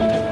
You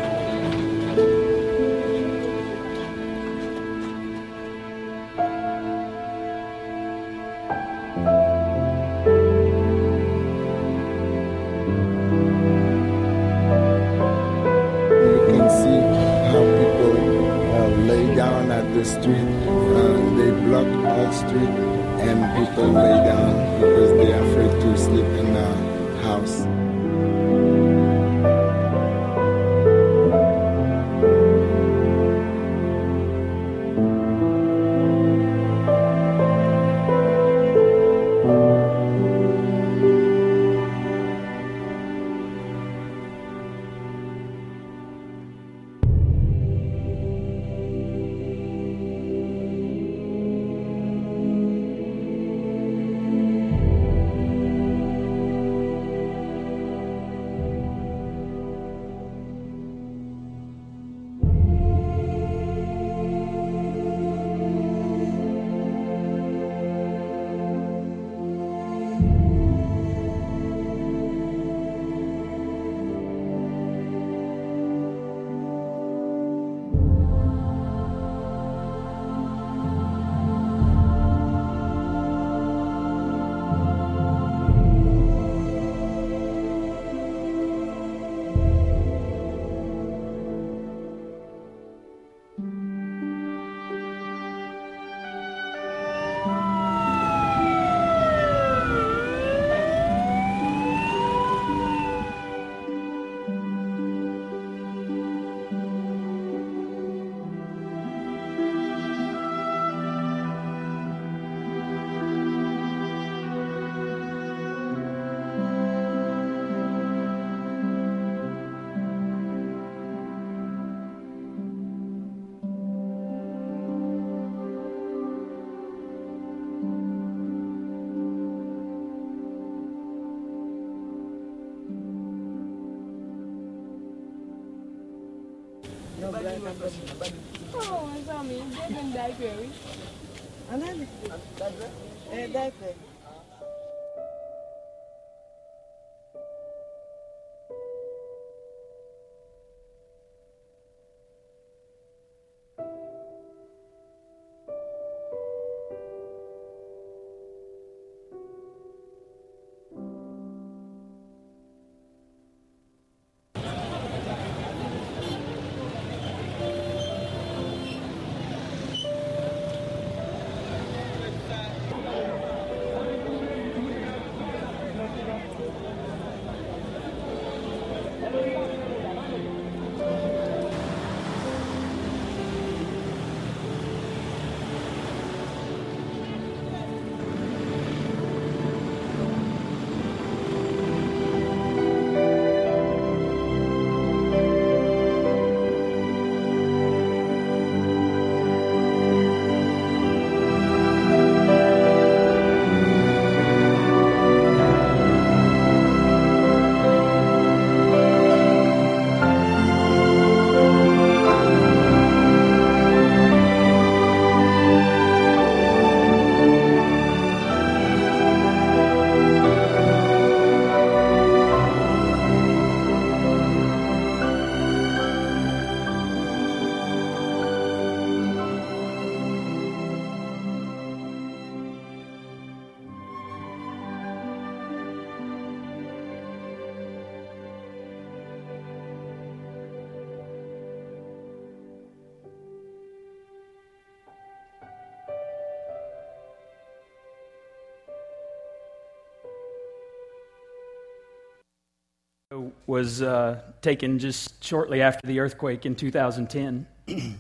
was uh, taken just shortly after the earthquake in 2010.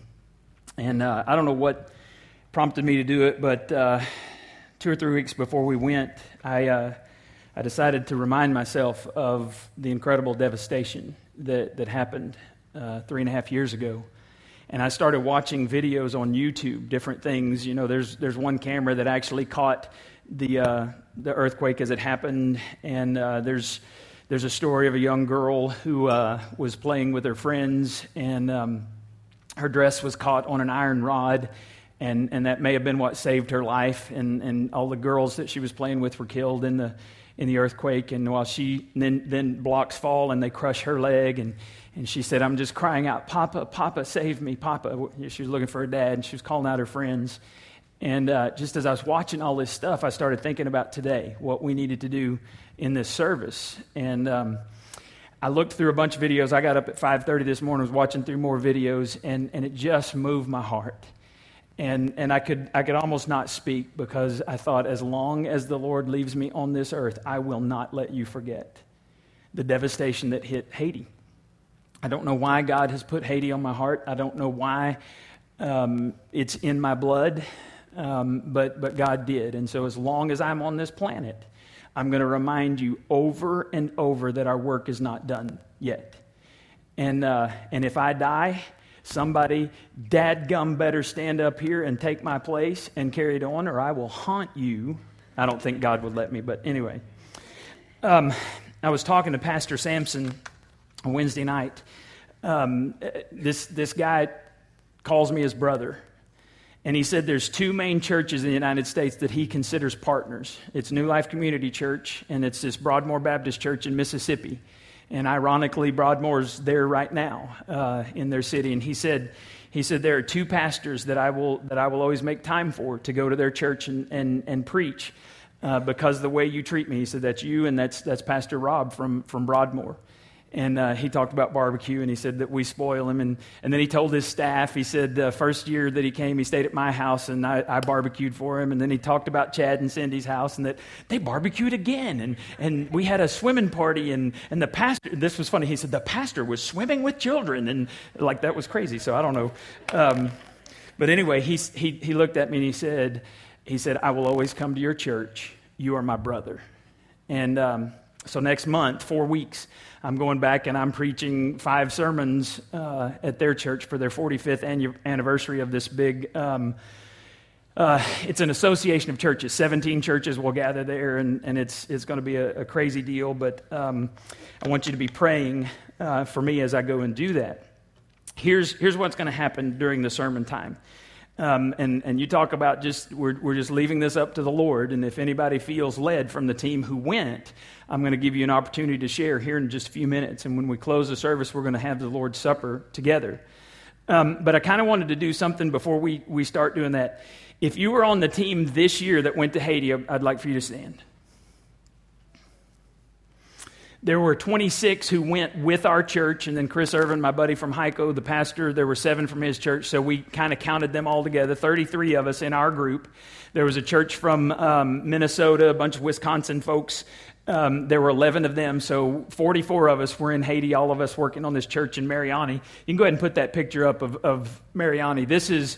and uh, I don't know what prompted me to do it, but uh, two or three weeks before we went, I, uh, I decided to remind myself of the incredible devastation that, that happened uh, three and a half years ago. And I started watching videos on YouTube, different things. You know, there's, there's one camera that actually caught the, uh, the earthquake as it happened, and there's there's a story of a young girl who uh, was playing with her friends, and um, her dress was caught on an iron rod, and, and that may have been what saved her life. And, and all the girls that she was playing with were killed in the, in the earthquake. And while she, then, then blocks fall and they crush her leg. And, and she said, I'm just crying out, Papa, Papa, save me, Papa. She was looking for her dad and she was calling out her friends. And uh, just as I was watching all this stuff, I started thinking about today, what we needed to do in this service. And um, I looked through a bunch of videos. I got up at 5:30 this morning, was watching through more videos, and, and it just moved my heart. And, and I, could, I could almost not speak because I thought, as long as the Lord leaves me on this earth, I will not let you forget the devastation that hit Haiti. I don't know why God has put Haiti on my heart. I don't know why um, it's in my blood, um, but, but God did. And so, as long as I'm on this planet, I'm going to remind you over and over that our work is not done yet. And, uh, and if I die, somebody, dadgum, better stand up here and take my place and carry it on, or I will haunt you. I don't think God would let me, but anyway. Um, I was talking to Pastor Sampson on Wednesday night. Um, this, this guy calls me his brother. And he said there's two main churches in the United States that he considers partners. It's New Life Community Church, and it's this Broadmoor Baptist Church in Mississippi. And ironically, Broadmoor's there right now uh, in their city. And he said, he said there are two pastors that I will that I will always make time for to go to their church and and, and preach uh, because the way you treat me. He said that's you and that's that's Pastor Rob from from Broadmoor. And uh, he talked about barbecue, and he said that we spoil him. And, and then he told his staff, he said, the first year that he came, he stayed at my house, and I, I, barbecued for him. And then he talked about Chad and Cindy's house, and that they barbecued again. And, and we had a swimming party, and, and the pastor, this was funny, he said, the pastor was swimming with children. And like, that was crazy. So I don't know. Um, but anyway, he, he, he looked at me and he said, he said, I will always come to your church. You are my brother. And um, so next month, four weeks, I'm going back and I'm preaching five sermons uh, at their church for their 45th anniversary of this big. Um, uh, it's an association of churches. 17 churches will gather there, and, and it's, it's going to be a, a, crazy deal. But um, I want you to be praying uh, for me as I go and do that. Here's, here's what's going to happen during the sermon time. Um, and, and you talk about just, we're, we're just leaving this up to the Lord. And if anybody feels led from the team who went, I'm going to give you an opportunity to share here in just a few minutes. And when we close the service, we're going to have the Lord's Supper together. Um, but I kind of wanted to do something before we, we start doing that. If you were on the team this year that went to Haiti, I'd like for you to stand. There were 26 who went with our church, and then Chris Irvin, my buddy from HICO, the pastor, there were seven from his church, so we kind of counted them all together, 33 of us in our group. There was a church from um, Minnesota, a bunch of Wisconsin folks. Um, there were 11 of them, so 44 of us were in Haiti, all of us working on this church in Mariani. You can go ahead and put that picture up of, of Mariani. This is,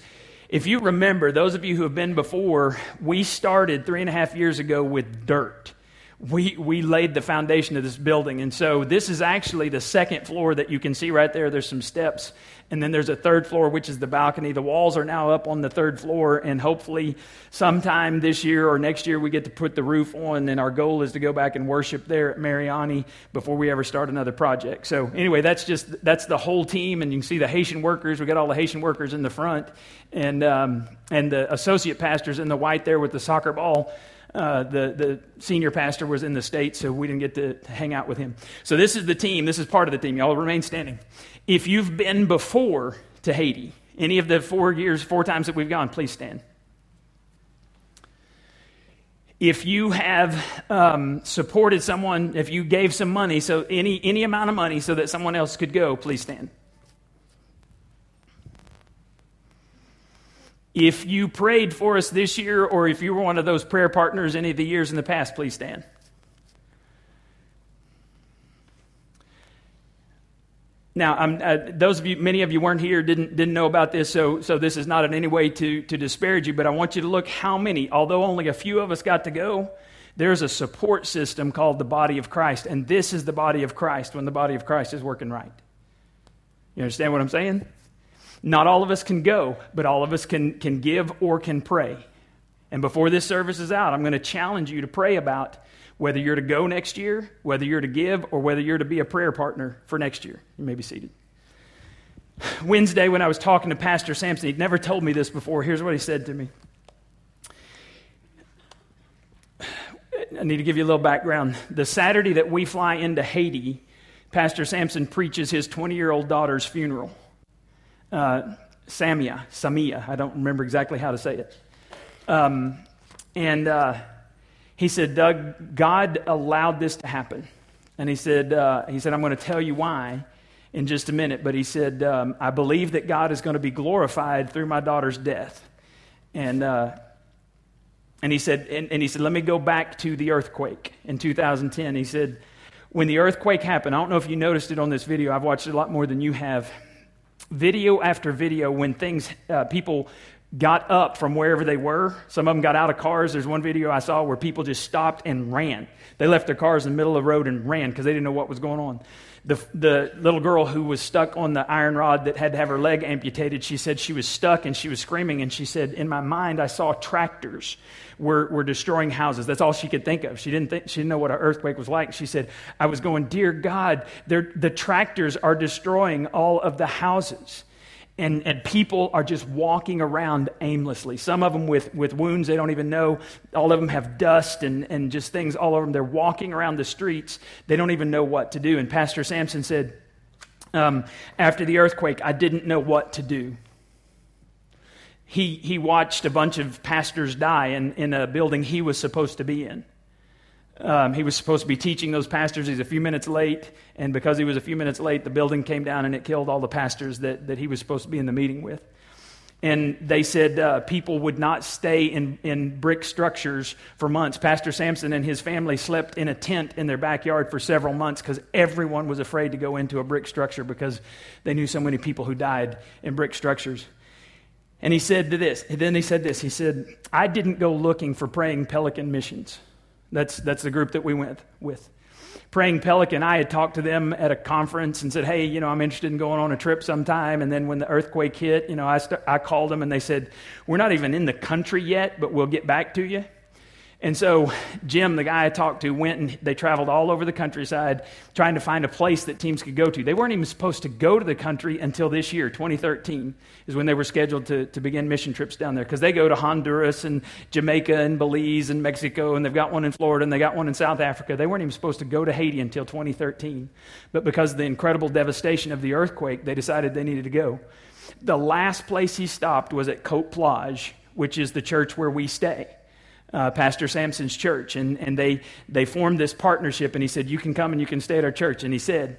if you remember, those of you who have been before, we started three and a half years ago with dirt we, we laid the foundation of this building. And so this is actually the second floor that you can see right there. There's some steps. And then there's a third floor, which is the balcony. The walls are now up on the third floor. And hopefully, sometime this year or next year, we get to put the roof on. And our goal is to go back and worship there at Mariani before we ever start another project. So, anyway, that's just that's the whole team. And you can see the Haitian workers. We got all the Haitian workers in the front. And, um, and the associate pastors in the white there with the soccer ball. Uh, the, the senior pastor was in the state, so we didn't get to, to hang out with him. So this is the team. This is part of the team. Y'all remain standing. If you've been before to Haiti, any of the four years, four times that we've gone, please stand. If you have um, supported someone, if you gave some money, so any, any amount of money so that someone else could go, please stand. If you prayed for us this year, or if you were one of those prayer partners any of the years in the past, please stand. Now, uh, those of you, many of you weren't here, didn't, didn't know about this, so, so this is not in any way to, to disparage you, but I want you to look how many, although only a few of us got to go, there's a support system called the body of Christ, and this is the body of Christ when the body of Christ is working right. You understand what I'm saying? Not all of us can go, but all of us can, can give or can pray. And before this service is out, I'm going to challenge you to pray about whether you're to go next year, whether you're to give, or whether you're to be a prayer partner for next year. You may be seated. Wednesday, when I was talking to Pastor Sampson, he'd never told me this before. Here's what he said to me I need to give you a little background. The Saturday that we fly into Haiti, Pastor Sampson preaches his 20 year old daughter's funeral. Uh, Samia, Samia, I don't remember exactly how to say it. Um, and uh, he said, Doug, God allowed this to happen. And he said, uh, he said I'm going to tell you why in just a minute. But he said, um, I believe that God is going to be glorified through my daughter's death. And, uh, and he said, and, and he said, let me go back to the earthquake in 2010. He said, when the earthquake happened, I don't know if you noticed it on this video. I've watched it a lot more than you have. Video after video, when things, uh, people got up from wherever they were. Some of them got out of cars. There's one video I saw where people just stopped and ran. They left their cars in the middle of the road and ran because they didn't know what was going on. The, the little girl who was stuck on the iron rod that had to have her leg amputated, she said she was stuck and she was screaming. And she said, In my mind, I saw tractors were, were destroying houses. That's all she could think of. She didn't, think, she didn't know what an earthquake was like. She said, I was going, Dear God, the tractors are destroying all of the houses and, and people are just walking around aimlessly. Some of them with, with wounds they don't even know. All of them have dust and, and just things all over them. They're walking around the streets. They don't even know what to do. And Pastor Sampson said, um, after the earthquake, I didn't know what to do. He, he watched a bunch of pastors die in, in a building he was supposed to be in. Um, he was supposed to be teaching those pastors. He's a few minutes late, and because he was a few minutes late, the building came down and it killed all the pastors that, that he was supposed to be in the meeting with. And they said uh, people would not stay in, in brick structures for months. Pastor Sampson and his family slept in a tent in their backyard for several months because everyone was afraid to go into a brick structure because they knew so many people who died in brick structures. And he said to this, then he said this, he said, I didn't go looking for praying pelican missions. That's, that's the group that we went with. Praying Pelican, I had talked to them at a conference and said, hey, you know, I'm interested in going on a trip sometime. And then when the earthquake hit, you know, I, st- I called them and they said, we're not even in the country yet, but we'll get back to you. And so Jim, the guy I talked to, went and they traveled all over the countryside trying to find a place that teams could go to. They weren't even supposed to go to the country until this year, 2013, is when they were scheduled to, to begin mission trips down there. Because they go to Honduras and Jamaica and Belize and Mexico, and they've got one in Florida and they got one in South Africa. They weren't even supposed to go to Haiti until 2013. But because of the incredible devastation of the earthquake, they decided they needed to go. The last place he stopped was at Cote Plage, which is the church where we stay uh, Pastor Sampson's church, and, and they, they formed this partnership, and he said, You can come and you can stay at our church. And he said,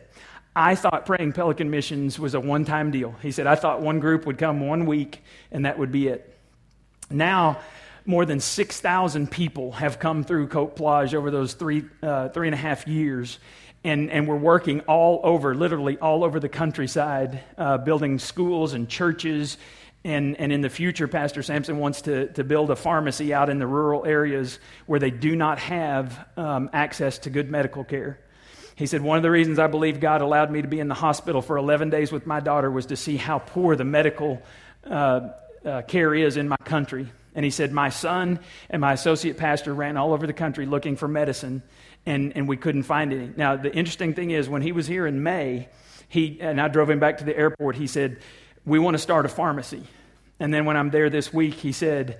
I thought praying Pelican Missions was a one time deal. He said, I thought one group would come one week, and that would be it. Now, more than 6,000 people have come through Cote Plage over those three, uh, three and a half years. And, and we're working all over, literally all over the countryside, uh, building schools and churches and, and in the future, Pastor Sampson wants to, to build a pharmacy out in the rural areas where they do not have um, access to good medical care. He said, One of the reasons I believe God allowed me to be in the hospital for 11 days with my daughter was to see how poor the medical uh, uh, care is in my country. And he said, My son and my associate pastor ran all over the country looking for medicine, and, and we couldn't find any. Now, the interesting thing is, when he was here in May, he, and I drove him back to the airport, he said, we want to start a pharmacy. And then when I'm there this week, he said,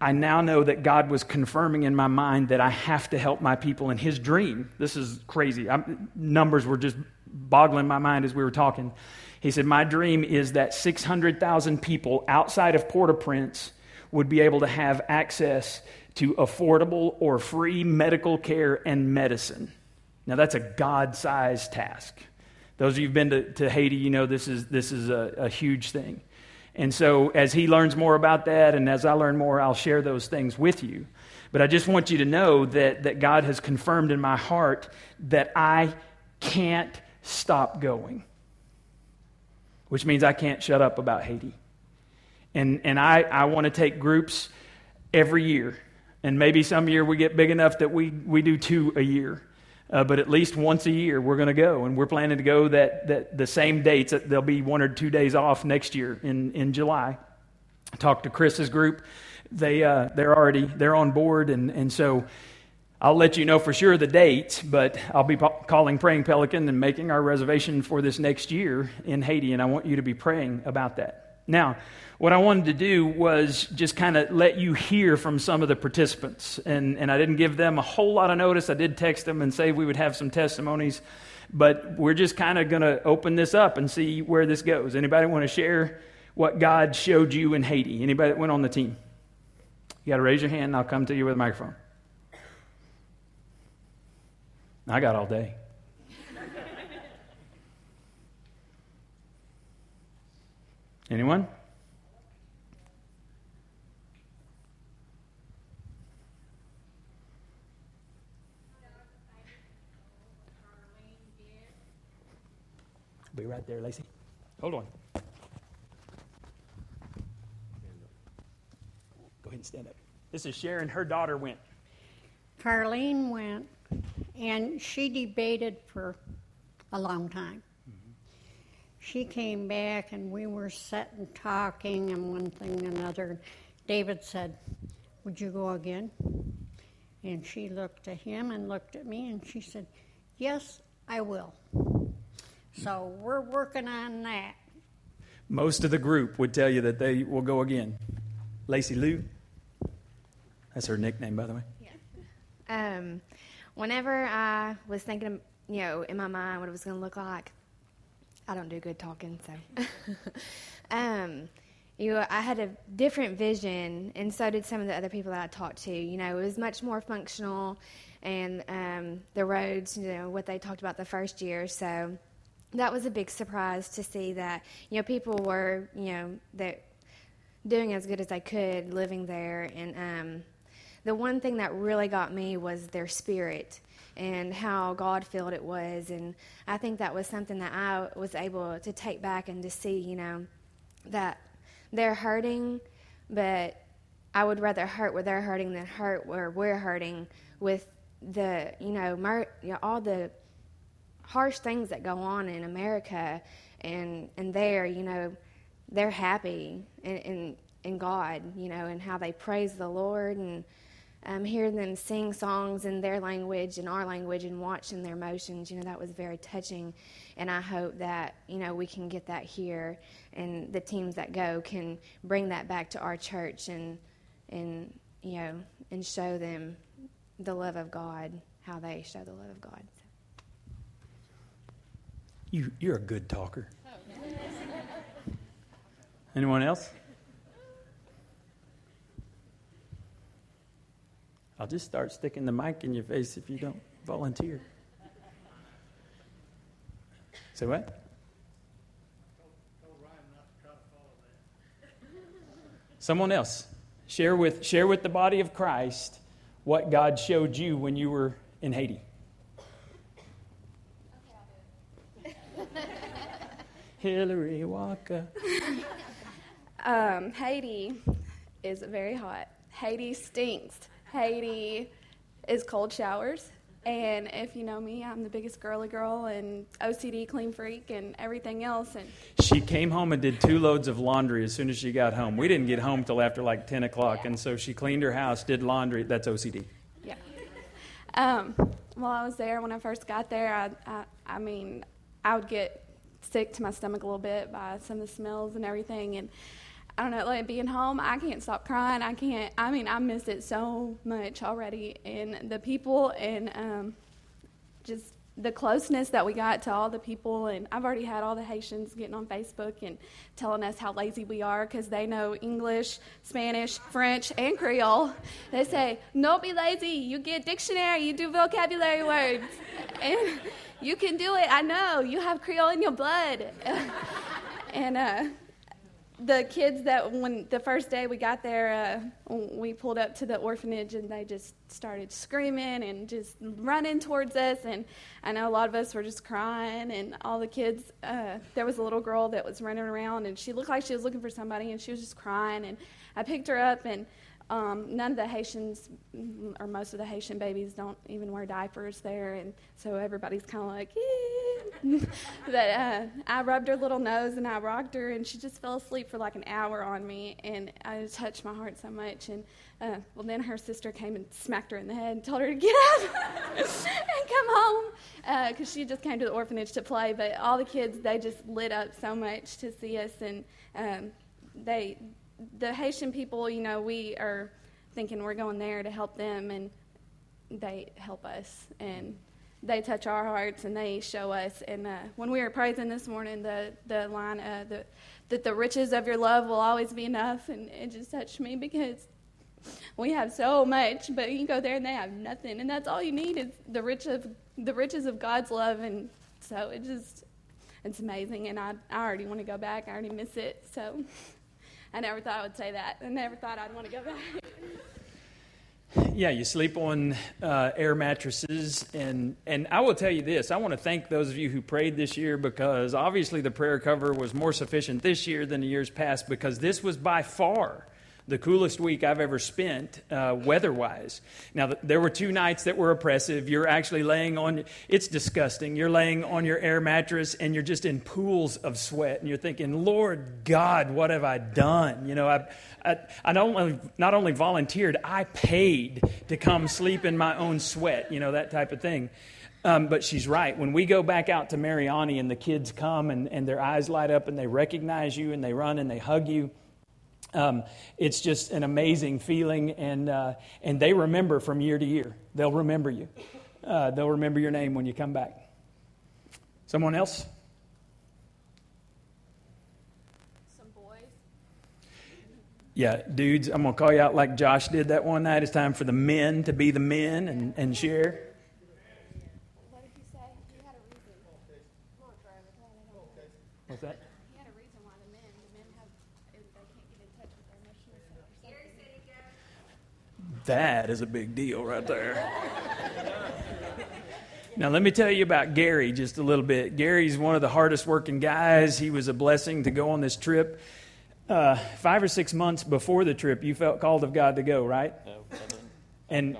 I now know that God was confirming in my mind that I have to help my people in his dream. This is crazy. I'm, numbers were just boggling my mind as we were talking. He said, My dream is that 600,000 people outside of Port au Prince would be able to have access to affordable or free medical care and medicine. Now, that's a God sized task. Those of you who've been to, to Haiti, you know this is, this is a, a huge thing. And so, as he learns more about that, and as I learn more, I'll share those things with you. But I just want you to know that, that God has confirmed in my heart that I can't stop going, which means I can't shut up about Haiti. And, and I, I want to take groups every year. And maybe some year we get big enough that we, we do two a year. Uh, but at least once a year we're going to go and we're planning to go that, that the same dates. There'll be one or two days off next year in, in july. I talked to chris's group. They, uh, they're already they're on board and, and so i'll let you know for sure the dates but i'll be po- calling praying pelican and making our reservation for this next year in haiti and i want you to be praying about that Now, what I wanted to do was just kind of let you hear from some of the participants. And, and I didn't give them a whole lot of notice. I did text them and say we would have some testimonies. But we're just kind of going to open this up and see where this goes. Anybody want to share what God showed you in Haiti? Anybody that went on the team? You got to raise your hand and I'll come to you with a microphone. I got all day. Anyone? Be right there, Lacey. Hold on. Go ahead and stand up. This is Sharon. Her daughter went. Carlene went, and she debated for a long time. She came back, and we were sitting talking, and one thing and another. David said, Would you go again? And she looked at him and looked at me, and she said, Yes, I will. So we're working on that. Most of the group would tell you that they will go again. Lacey Lou. That's her nickname, by the way. Yeah. Um, whenever I was thinking, you know, in my mind what it was going to look like, I don't do good talking, so. um, you I had a different vision, and so did some of the other people that I talked to. You know, it was much more functional, and um, the roads, you know, what they talked about the first year. So that was a big surprise to see that, you know, people were, you know, that doing as good as they could living there, and um, the one thing that really got me was their spirit and how God filled it was. And I think that was something that I was able to take back and to see, you know, that they're hurting, but I would rather hurt where they're hurting than hurt where we're hurting with the, you know, you know all the harsh things that go on in America and, and there, you know, they're happy in, in, in God, you know, and how they praise the Lord and um, hearing them sing songs in their language and our language and watching their emotions, you know, that was very touching. And I hope that, you know, we can get that here and the teams that go can bring that back to our church and, and you know, and show them the love of God, how they show the love of God. You, you're a good talker. Anyone else? I'll just start sticking the mic in your face if you don't volunteer. Say what? Someone else. Share with, share with the body of Christ what God showed you when you were in Haiti. Hillary Walker. Um, Haiti is very hot. Haiti stinks. Haiti is cold showers. And if you know me, I'm the biggest girly girl and OCD clean freak and everything else. And She came home and did two loads of laundry as soon as she got home. We didn't get home till after like 10 o'clock, and so she cleaned her house, did laundry. That's OCD. yeah. Um, while I was there, when I first got there, I, I, I mean, I would get sick to my stomach a little bit by some of the smells and everything. And I don't know, like being home, I can't stop crying. I can't, I mean, I miss it so much already. And the people and um, just the closeness that we got to all the people. And I've already had all the Haitians getting on Facebook and telling us how lazy we are because they know English, Spanish, French, and Creole. They say, don't be lazy. You get dictionary, you do vocabulary words. And you can do it. I know. You have Creole in your blood. and, uh, the kids that when the first day we got there, uh, we pulled up to the orphanage and they just started screaming and just running towards us. And I know a lot of us were just crying. And all the kids, uh, there was a little girl that was running around and she looked like she was looking for somebody and she was just crying. And I picked her up and um, none of the Haitians, or most of the Haitian babies, don't even wear diapers there, and so everybody's kind of like, but uh, I rubbed her little nose and I rocked her, and she just fell asleep for like an hour on me, and I touched my heart so much. And uh, well, then her sister came and smacked her in the head and told her to get up and come home because uh, she just came to the orphanage to play. But all the kids, they just lit up so much to see us, and um, they, the Haitian people, you know, we are thinking we're going there to help them, and they help us, and they touch our hearts, and they show us. And uh, when we were praising this morning, the the line uh, the, that the riches of your love will always be enough, and it just touched me because we have so much, but you go there and they have nothing, and that's all you need is the rich of the riches of God's love, and so it just it's amazing, and I I already want to go back. I already miss it, so I never thought I would say that. I never thought I'd want to go back. Yeah, you sleep on uh, air mattresses, and and I will tell you this: I want to thank those of you who prayed this year because obviously the prayer cover was more sufficient this year than the years past because this was by far the coolest week I've ever spent uh, weather wise. Now, there were two nights that were oppressive. You're actually laying on, it's disgusting. You're laying on your air mattress and you're just in pools of sweat and you're thinking, Lord God, what have I done? You know, I, I, I not, only, not only volunteered, I paid to come sleep in my own sweat, you know, that type of thing. Um, but she's right. When we go back out to Mariani and the kids come and, and their eyes light up and they recognize you and they run and they hug you, um, it's just an amazing feeling, and, uh, and they remember from year to year. They'll remember you. Uh, they'll remember your name when you come back. Someone else? Some boys. Yeah, dudes, I'm going to call you out like Josh did that one night. It's time for the men to be the men and, and share. What did he say? He had a reason. Come on, Trevor. Tell him. What's that? He had a reason why the men, the men have, they can't get in touch with their emotional self. or something. That is a big deal right there. now, let me tell you about Gary just a little bit. Gary's one of the hardest working guys. He was a blessing to go on this trip. Uh, five or six months before the trip, you felt called of God to go, right? And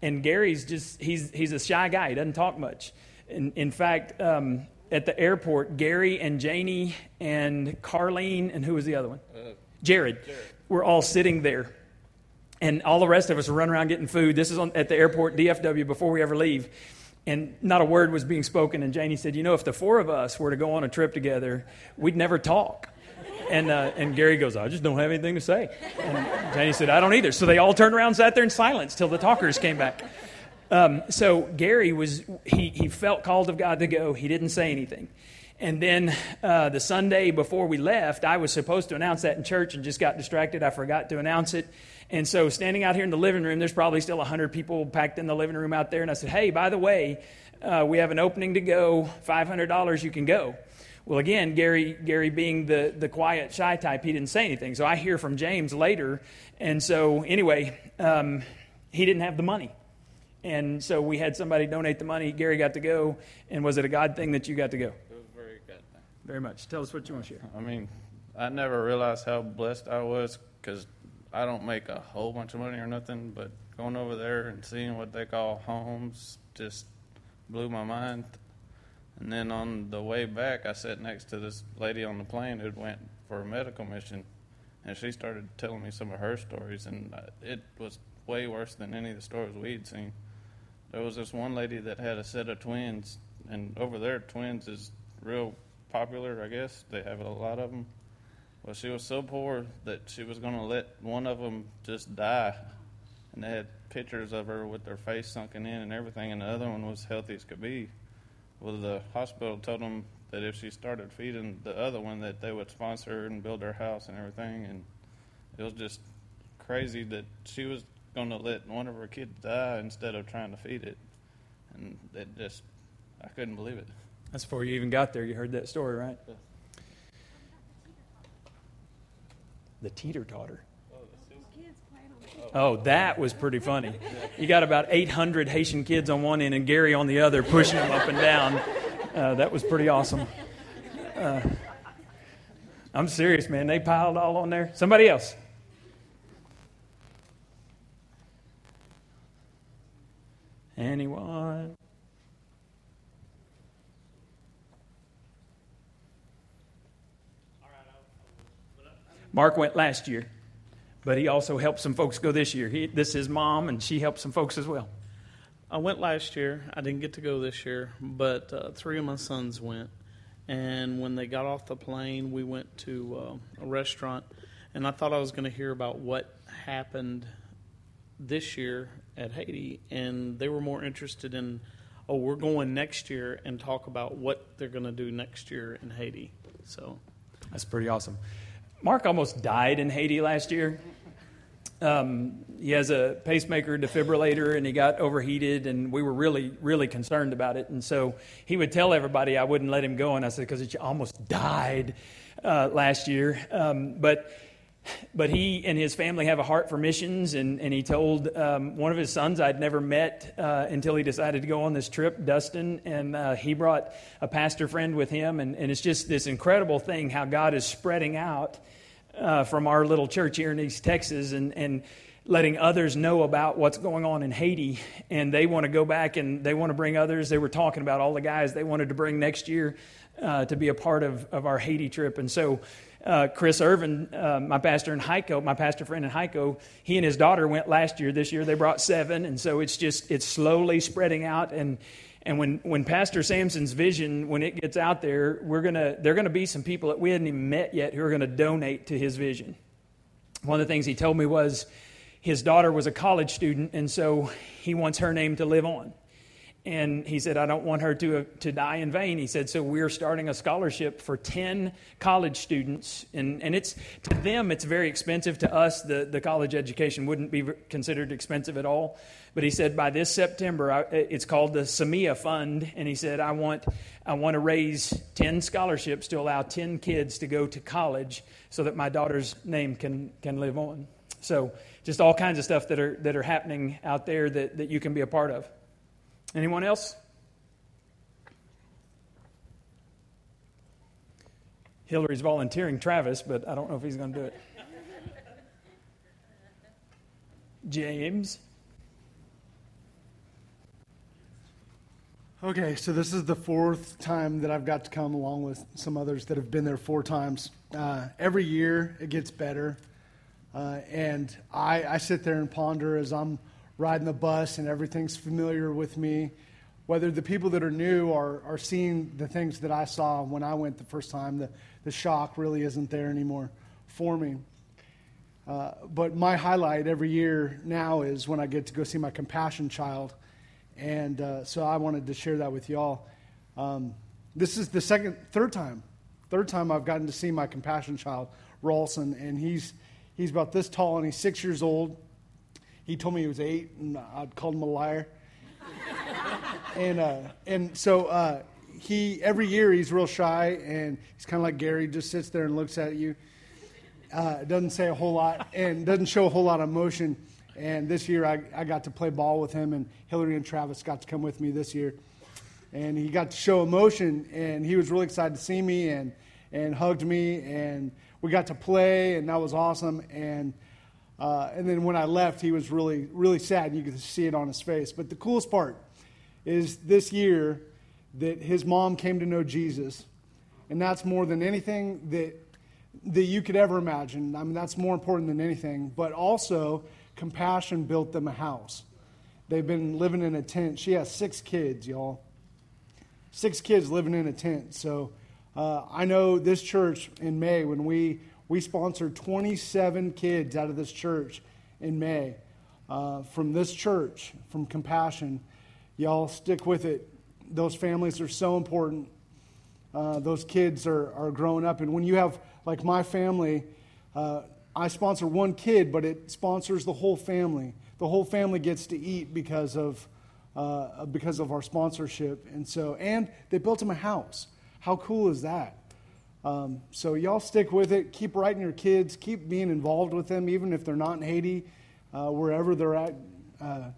and Gary's just he's he's a shy guy. He doesn't talk much. In, in fact, um, at the airport, Gary and Janie and Carlene and who was the other one? Jared. We're all sitting there and all the rest of us are running around getting food. This is on, at the airport, DFW, before we ever leave. And not a word was being spoken. And Janie said, You know, if the four of us were to go on a trip together, we'd never talk. And, uh, and Gary goes, I just don't have anything to say. And Janie said, I don't either. So they all turned around sat there in silence till the talkers came back. Um, so Gary was, he, he felt called of God to go. He didn't say anything. And then uh, the Sunday before we left, I was supposed to announce that in church and just got distracted. I forgot to announce it. And so, standing out here in the living room, there's probably still 100 people packed in the living room out there. And I said, Hey, by the way, uh, we have an opening to go, $500, you can go. Well, again, Gary, Gary being the, the quiet, shy type, he didn't say anything. So I hear from James later. And so, anyway, um, he didn't have the money. And so we had somebody donate the money. Gary got to go. And was it a God thing that you got to go? It was a very good thing. Very much. Tell us what you want to share. I mean, I never realized how blessed I was because I don't make a whole bunch of money or nothing, but going over there and seeing what they call homes just blew my mind. And then on the way back, I sat next to this lady on the plane who went for a medical mission, and she started telling me some of her stories, and it was way worse than any of the stories we'd seen. There was this one lady that had a set of twins, and over there, twins is real popular, I guess. They have a lot of them. Well, she was so poor that she was going to let one of them just die. And they had pictures of her with her face sunken in and everything, and the other one was healthy as could be. Well, the hospital told them that if she started feeding the other one, that they would sponsor her and build her house and everything. And it was just crazy that she was going to let one of her kids die instead of trying to feed it. And it just, I couldn't believe it. That's before you even got there. You heard that story, right? Yeah. The teeter totter. Oh, that was pretty funny. You got about 800 Haitian kids on one end and Gary on the other pushing them up and down. Uh, that was pretty awesome. Uh, I'm serious, man. They piled all on there. Somebody else. Anyone? Mark went last year, but he also helped some folks go this year. He, this is his mom, and she helped some folks as well. I went last year. I didn't get to go this year, but uh, three of my sons went. And when they got off the plane, we went to uh, a restaurant. and I thought I was going to hear about what happened this year at Haiti, and they were more interested in, oh, we're going next year and talk about what they're going to do next year in Haiti. So That's pretty awesome. Mark almost died in Haiti last year. Um, he has a pacemaker defibrillator and he got overheated, and we were really, really concerned about it. And so he would tell everybody I wouldn't let him go, and I said, because he almost died uh, last year. Um, but but he and his family have a heart for missions, and, and he told um, one of his sons I'd never met uh, until he decided to go on this trip, Dustin, and uh, he brought a pastor friend with him, and, and it's just this incredible thing how God is spreading out uh, from our little church here in East Texas and, and letting others know about what's going on in Haiti. And they want to go back and they want to bring others. They were talking about all the guys they wanted to bring next year uh, to be a part of, of our Haiti trip. And so uh, Chris Irvin, uh, my pastor in Hico, my pastor friend in Hico, he and his daughter went last year. This year they brought seven. And so it's just, it's slowly spreading out. And and when, when Pastor Sampson's vision, when it gets out there, we're gonna, there are to be some people that we hadn't even met yet who are to donate to his vision. One of the things he told me was his daughter was a college student, and so he wants her name to live on. And he said, I don't want her to, to die in vain. He said, so we're starting a scholarship for 10 college students. And, and it's, to them, it's very expensive. To us, the, the college education wouldn't be considered expensive at all. But he said, by this September, I, it's called the Samia Fund. And he said, I want, I want to raise 10 scholarships to allow 10 kids to go to college so that my daughter's name can, can live on. So just all kinds of stuff that are, that are happening out there that, that you can be a part of. Anyone else? Hillary's volunteering Travis, but I don't know if he's going to do it. James. Okay, so this is the fourth time that I've got to come along with some others that have been there four times. Uh, every year it gets better. Uh, and I, I sit there and ponder as I'm riding the bus and everything's familiar with me. Whether the people that are new are, are seeing the things that I saw when I went the first time, the, the shock really isn't there anymore for me. Uh, but my highlight every year now is when I get to go see my compassion child. And uh, so I wanted to share that with y'all. Um, this is the second, third time, third time I've gotten to see my compassion child, Rawlson, and he's he's about this tall and he's six years old. He told me he was eight, and I called him a liar. and uh, and so uh, he every year he's real shy, and he's kind of like Gary, just sits there and looks at you. Uh, doesn't say a whole lot and doesn't show a whole lot of emotion. And this year I, I got to play ball with him, and Hillary and Travis got to come with me this year. And he got to show emotion, and he was really excited to see me and, and hugged me, and we got to play, and that was awesome. And uh, and then when I left, he was really, really sad, and you could see it on his face. But the coolest part is this year that his mom came to know Jesus. And that's more than anything that, that you could ever imagine. I mean, that's more important than anything. But also, compassion built them a house. They've been living in a tent. She has six kids, y'all. Six kids living in a tent. So uh, I know this church in May, when we we sponsored 27 kids out of this church in May. Uh, from this church, from Compassion. Y'all stick with it. Those families are so important. Uh, those kids are, are growing up. And when you have, like my family, uh, I sponsor one kid, but it sponsors the whole family. The whole family gets to eat because of, uh, because of our sponsorship. And so, and they built them a house. How cool is that? Um, so y'all stick with it. Keep writing your kids. Keep being involved with them, even if they're not in Haiti, uh, wherever they're at. Uh,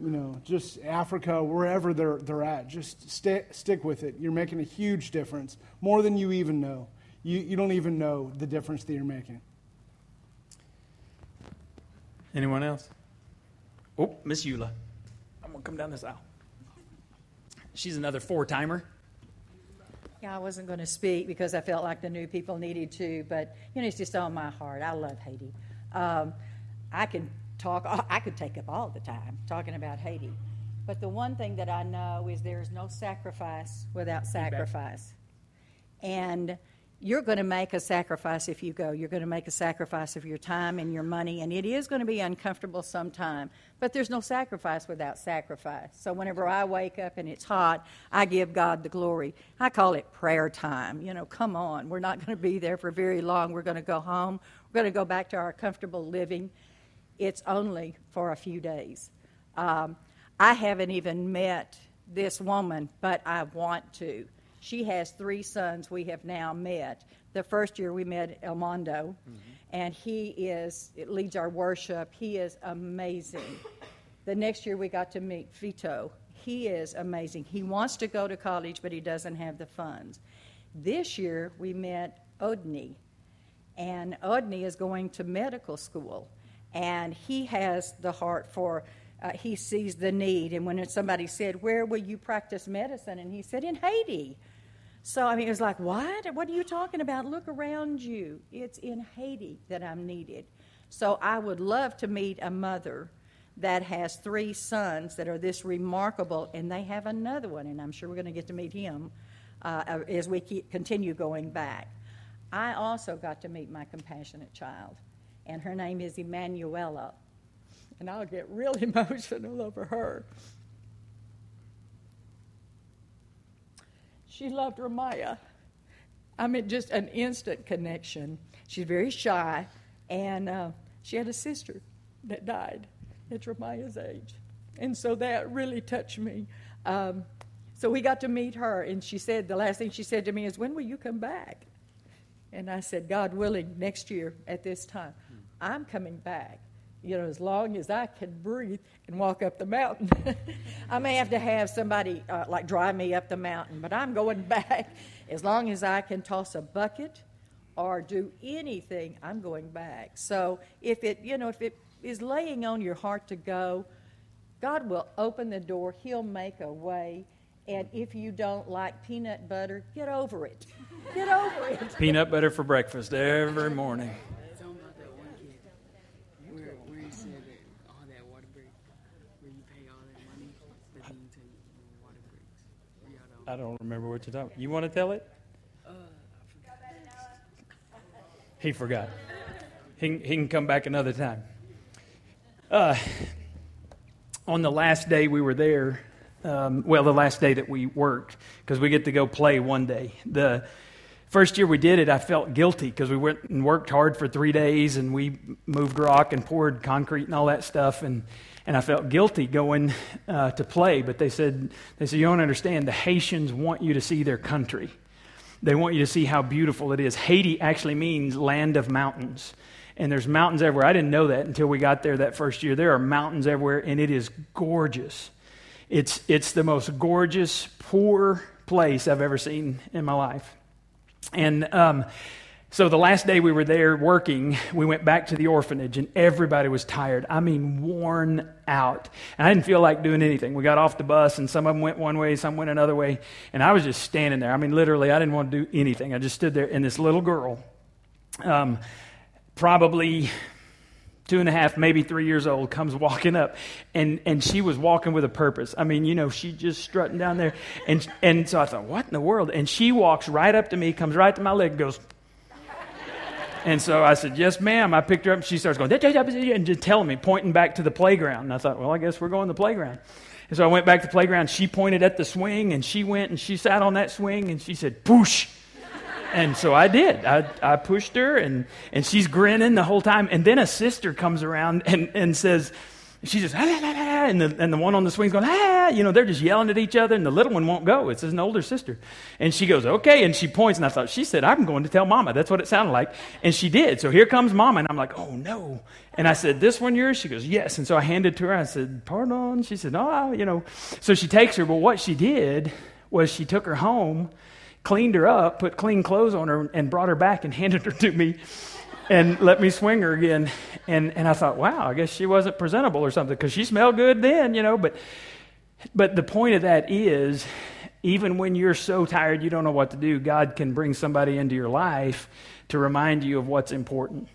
you know, just Africa, wherever they're they're at. Just stay, stick with it. You're making a huge difference, more than you even know. You you don't even know the difference that you're making. Anyone else? Oh, Miss Eula. I'm gonna come down this aisle. She's another four timer. Yeah, I wasn't going to speak because I felt like the new people needed to, but you know, it's just on my heart. I love Haiti. Um, I can talk. I could take up all the time talking about Haiti, but the one thing that I know is there is no sacrifice without sacrifice, and you're going to make a sacrifice if you go. You're going to make a sacrifice of your time and your money, and it is going to be uncomfortable sometime. But there's no sacrifice without sacrifice. So whenever I wake up and it's hot, I give God the glory. I call it prayer time. You know, come on. We're not going to be there for very long. We're going to go home. We're going to go back to our comfortable living. It's only for a few days. Um, I haven't even met this woman, but I want to. She has three sons we have now met. The first year we met Elmondo, mm-hmm. and he is it leads our worship. He is amazing. the next year we got to meet Vito. He is amazing. He wants to go to college, but he doesn't have the funds. This year we met Odney, and Odney is going to medical school, and he has the heart for. Uh, he sees the need, and when somebody said, "Where will you practice medicine?" and he said, "In Haiti." So, I mean, it was like, what? What are you talking about? Look around you. It's in Haiti that I'm needed. So, I would love to meet a mother that has three sons that are this remarkable, and they have another one, and I'm sure we're going to get to meet him uh, uh, as we keep, continue going back. I also got to meet my compassionate child, and her name is Emanuela. And I'll get real emotional over her. She loved Ramaya. I mean, just an instant connection. She's very shy, and uh, she had a sister that died at Ramaya's age. And so that really touched me. Um, so we got to meet her, and she said, the last thing she said to me is, When will you come back? And I said, God willing, next year at this time, I'm coming back you know, as long as I can breathe and walk up the mountain. I may have to have somebody uh, like drive me up the mountain, but I'm going back. As long as I can toss a bucket or do anything, I'm going back. So if it, you know, if it is laying on your heart to go, God will open the door. He'll make a way. And if you don't like peanut butter, get over it. Get over it. Peanut butter for breakfast every morning. I don't remember what you're talking. You want to tell it? He forgot. He, he can come back another time. Uh, on the last day we were there, um, well, the last day that we worked, because we get to go play one day. The first year we did it, I felt guilty because we went and worked hard for three days and we moved rock and poured concrete and all that stuff. And and I felt guilty going uh, to play. But they said, they said, you don't understand. The Haitians want you to see their country. They want you to see how beautiful it is. Haiti actually means land of mountains. And there's mountains everywhere. I didn't know that until we got there that first year. There are mountains everywhere, and it is gorgeous. It's, it's the most gorgeous, poor place I've ever seen in my life. And um, so the last day we were there working, we went back to the orphanage and everybody was tired. I mean, worn out. And I didn't feel like doing anything. We got off the bus and some of them went one way, some went another way. And I was just standing there. I mean, literally, I didn't want to do anything. I just stood there. And this little girl, um, probably two and a half, maybe three years old, comes walking up, and and she was walking with a purpose. I mean, you know, she just strutting down there, and and so I thought, what in the world? And she walks right up to me, comes right to my leg, goes, and so I said, Yes, ma'am. I picked her up and she starts going, and just telling me, pointing back to the playground. And I thought, Well, I guess we're going to the playground. And so I went back to the playground. She pointed at the swing and she went and she sat on that swing and she said, Push. And so I did. I, I pushed her and, and she's grinning the whole time. And then a sister comes around and, and says, she just, ah, ah, ah, and, the, and the one on the swing's going, ah, you know, they're just yelling at each other, and the little one won't go. It's an older sister. And she goes, okay. And she points, and I thought, she said, I'm going to tell mama. That's what it sounded like. And she did. So here comes mama, and I'm like, oh, no. And I said, this one yours? She goes, yes. And so I handed to her. I said, pardon. She said, oh, you know. So she takes her, but what she did was she took her home, cleaned her up, put clean clothes on her, and brought her back and handed her to me and let me swing her again. And, and I thought, wow, I guess she wasn't presentable or something because she smelled good then, you know. But, but the point of that is, even when you're so tired you don't know what to do, God can bring somebody into your life to remind you of what's important.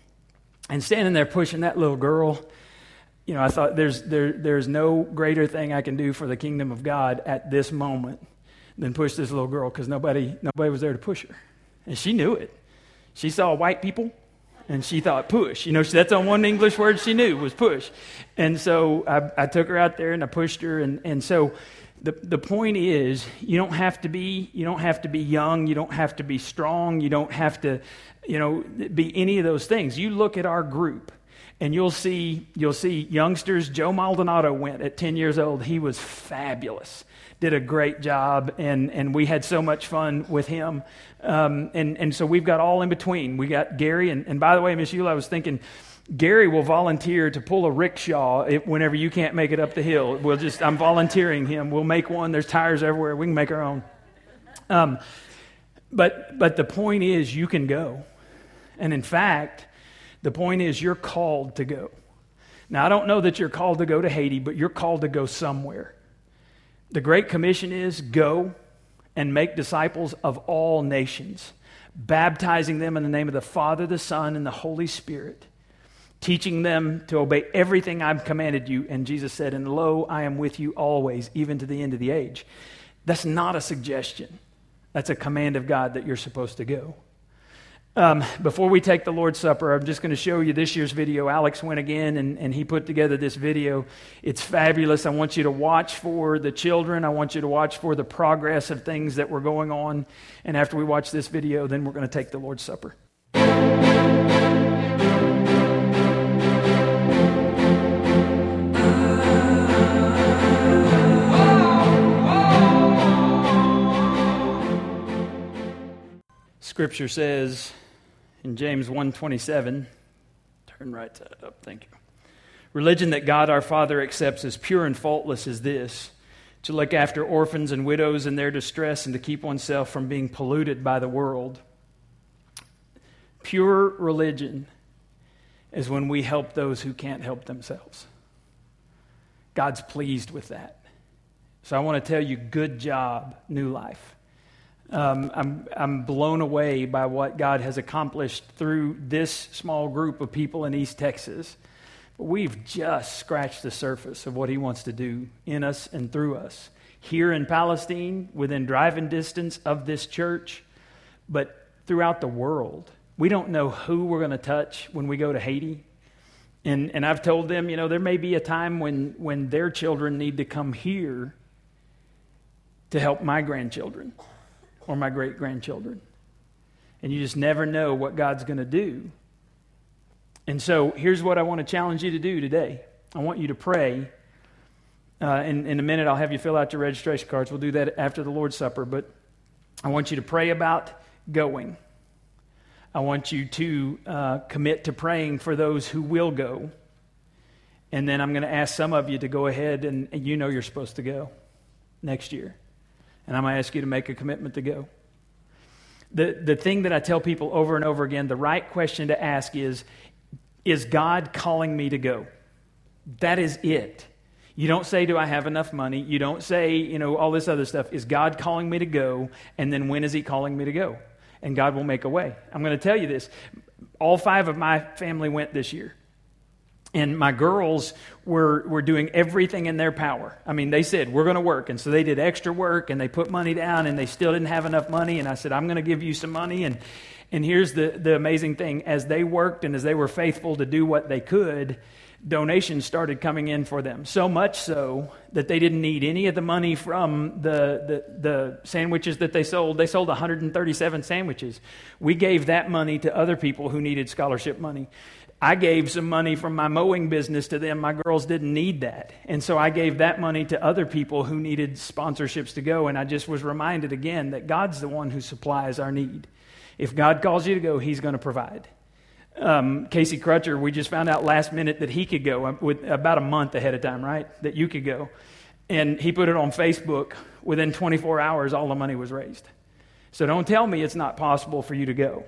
And standing there pushing that little girl, you know, I thought there's, there, there's no greater thing I can do for the kingdom of God at this moment than push this little girl because nobody, nobody was there to push her. And she knew it. She saw white people and she thought push. You know, that's on one English word she knew was push. And so I, I took her out there and I pushed her. And, and so the, the point is you don't have to be you don't have to be young you don't have to be strong you don't have to you know be any of those things you look at our group and you'll see you'll see youngsters joe maldonado went at 10 years old he was fabulous did a great job and and we had so much fun with him um, and and so we've got all in between we got gary and, and by the way miss Eula, i was thinking Gary will volunteer to pull a rickshaw if, whenever you can't make it up the hill. We'll just, I'm volunteering him. We'll make one. There's tires everywhere. We can make our own. Um, but, but the point is, you can go. And in fact, the point is, you're called to go. Now, I don't know that you're called to go to Haiti, but you're called to go somewhere. The Great Commission is go and make disciples of all nations, baptizing them in the name of the Father, the Son, and the Holy Spirit teaching them to obey everything I've commanded you. And Jesus said, And lo, I am with you always, even to the end of the age. That's not a suggestion, that's a command of God that you're supposed to go. Um, before we take the Lord's Supper, I'm just going to show you this year's video. Alex went again and, and he put together this video. It's fabulous. I want you to watch for the children. I want you to watch for the progress of things that were going on. And after we watch this video, then we're going to take the Lord's Supper. Scripture says in James 1:27, turn right side up, thank you. Religion that God our Father accepts as pure and faultless is this to look after orphans and widows in their distress and to keep oneself from being polluted by the world. Pure religion is when we help those who can't help themselves. God's pleased with that. So I want to tell you, good job, New Life. Um, I'm, I'm blown away by what God has accomplished through this small group of people in East Texas. We've just scratched the surface of what He wants to do in us and through us. Here in Palestine, within driving distance of this church, but throughout the world. We don't know who we're going to touch when we go to Haiti. And, and I've told them, you know, there may be a time when, when their children need to come here to help my grandchildren or my great grandchildren. And you just never know what God's going to do. And so here's what I want to challenge you to do today I want you to pray. Uh, in, in a minute, I'll have you fill out your registration cards. We'll do that after the Lord's Supper. But I want you to pray about going. I want you to uh, commit to praying for those who will go. And then I'm going to ask some of you to go ahead and, and you know you're supposed to go next year and I'm going to ask you to make a commitment to go. The, the thing that I tell people over and over again the right question to ask is Is God calling me to go? That is it. You don't say, Do I have enough money? You don't say, you know, all this other stuff. Is God calling me to go? And then when is He calling me to go? And God will make a way. I'm going to tell you this. All five of my family went this year. And my girls were, were doing everything in their power. I mean, they said, We're going to work. And so they did extra work and they put money down and they still didn't have enough money. And I said, I'm going to give you some money. And, and here's the, the amazing thing as they worked and as they were faithful to do what they could, donations started coming in for them. So much so that they didn't need any of the money from the, the, the, sandwiches that they sold. They sold 137 sandwiches. We gave that money to other people who needed scholarship money. I gave some money from my mowing business to them. My girls didn't need that. And so I gave that money to other people who needed sponsorships to go. And I just was reminded again that God's the one who supplies our need. If God calls you to go, He's going to provide. Um, Casey Crutcher, we just found out last minute that he could go uh, with about a month ahead of time, right? That you could go. And he put it on Facebook. Within 24 hours, all the money was raised. So don't tell me it's not possible for you to go.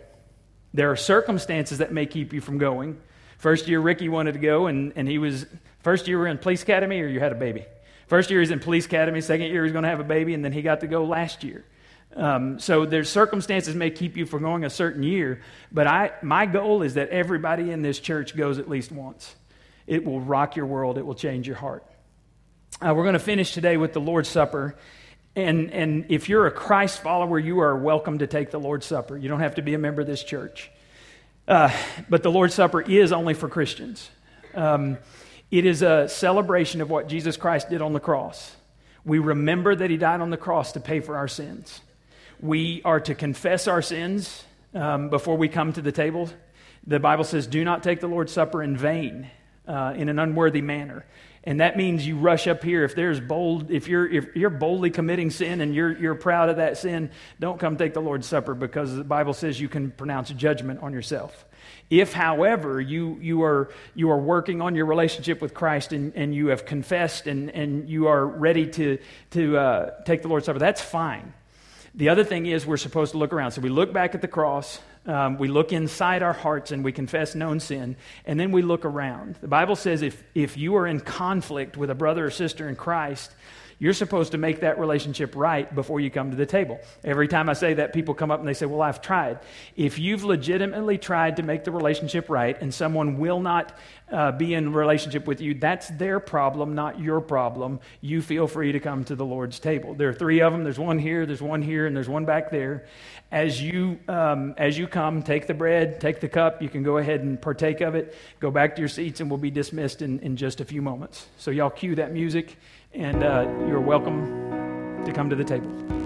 There are circumstances that may keep you from going. First year, Ricky wanted to go, and, and he was, first year, we were in police academy, or you had a baby? First year, he's in police academy. Second year, he's going to have a baby, and then he got to go last year. Um, so there's circumstances may keep you from going a certain year, but I, my goal is that everybody in this church goes at least once. It will rock your world. It will change your heart. Uh, we're going to finish today with the Lord's Supper. And, and if you're a Christ follower, you are welcome to take the Lord's Supper. You don't have to be a member of this church. Uh, but the Lord's Supper is only for Christians. Um, it is a celebration of what Jesus Christ did on the cross. We remember that he died on the cross to pay for our sins. We are to confess our sins um, before we come to the table. The Bible says, do not take the Lord's Supper in vain, uh, in an unworthy manner. And that means you rush up here. If there's bold, if you're if you're boldly committing sin and you're you're proud of that sin, don't come take the Lord's Supper because the Bible says you can pronounce judgment on yourself. If, however, you, you, are, you are working on your relationship with Christ and, and you have confessed and, and you are ready to, to uh, take the Lord's Supper, that's fine. The other thing is we're supposed to look around. So we look back at the cross, um, we look inside our hearts and we confess known sin, and then we look around. The Bible says if, if you are in conflict with a brother or sister in Christ, you're supposed to make that relationship right before you come to the table. Every time I say that, people come up and they say, Well, I've tried. If you've legitimately tried to make the relationship right and someone will not uh, be in relationship with you, that's their problem, not your problem. You feel free to come to the Lord's table. There are three of them. There's one here, there's one here, and there's one back there. As you, um, as you come, take the bread, take the cup. You can go ahead and partake of it. Go back to your seats, and we'll be dismissed in, in just a few moments. So, y'all cue that music and uh, you're welcome to come to the table.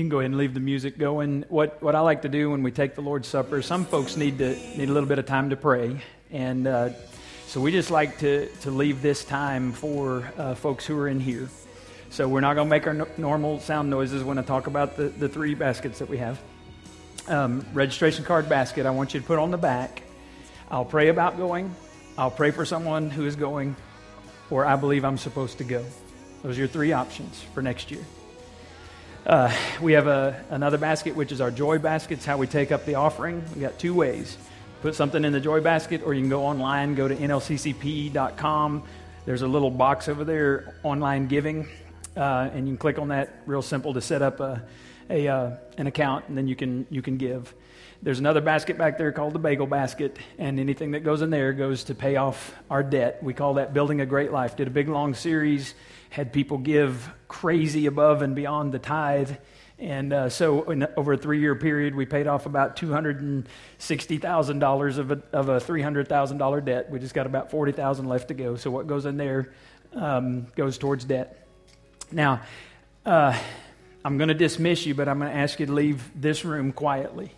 And leave the music going. What what I like to do when we take the Lord's Supper, some folks need to need a little bit of time to pray, and uh, so we just like to to leave this time for uh, folks who are in here. So we're not going to make our no- normal sound noises when I talk about the, the three baskets that we have. Um, registration card basket, I want you to put on the back. I'll pray about going. I'll pray for someone who is going, or I believe I'm supposed to go. Those are your three options for next year. Uh, we have a, another basket, which is our joy basket. It's how we take up the offering. We got two ways. Put something in the joy basket, or you can go online, go to nlccp.com. There's a little box over there, online giving, uh, and you can click on that. Real simple to set up a, a uh, an account, and then you can you can give. There's another basket back there called the bagel basket, and anything that goes in there goes to pay off our debt. We call that building a great life. Did a big long series, had people give crazy above and beyond the tithe. And uh, so, in, over a three year period, we paid off about $260,000 of a, of a $300,000 debt. We just got about 40000 left to go. So, what goes in there um, goes towards debt. Now, uh, I'm going to dismiss you, but I'm going to ask you to leave this room quietly.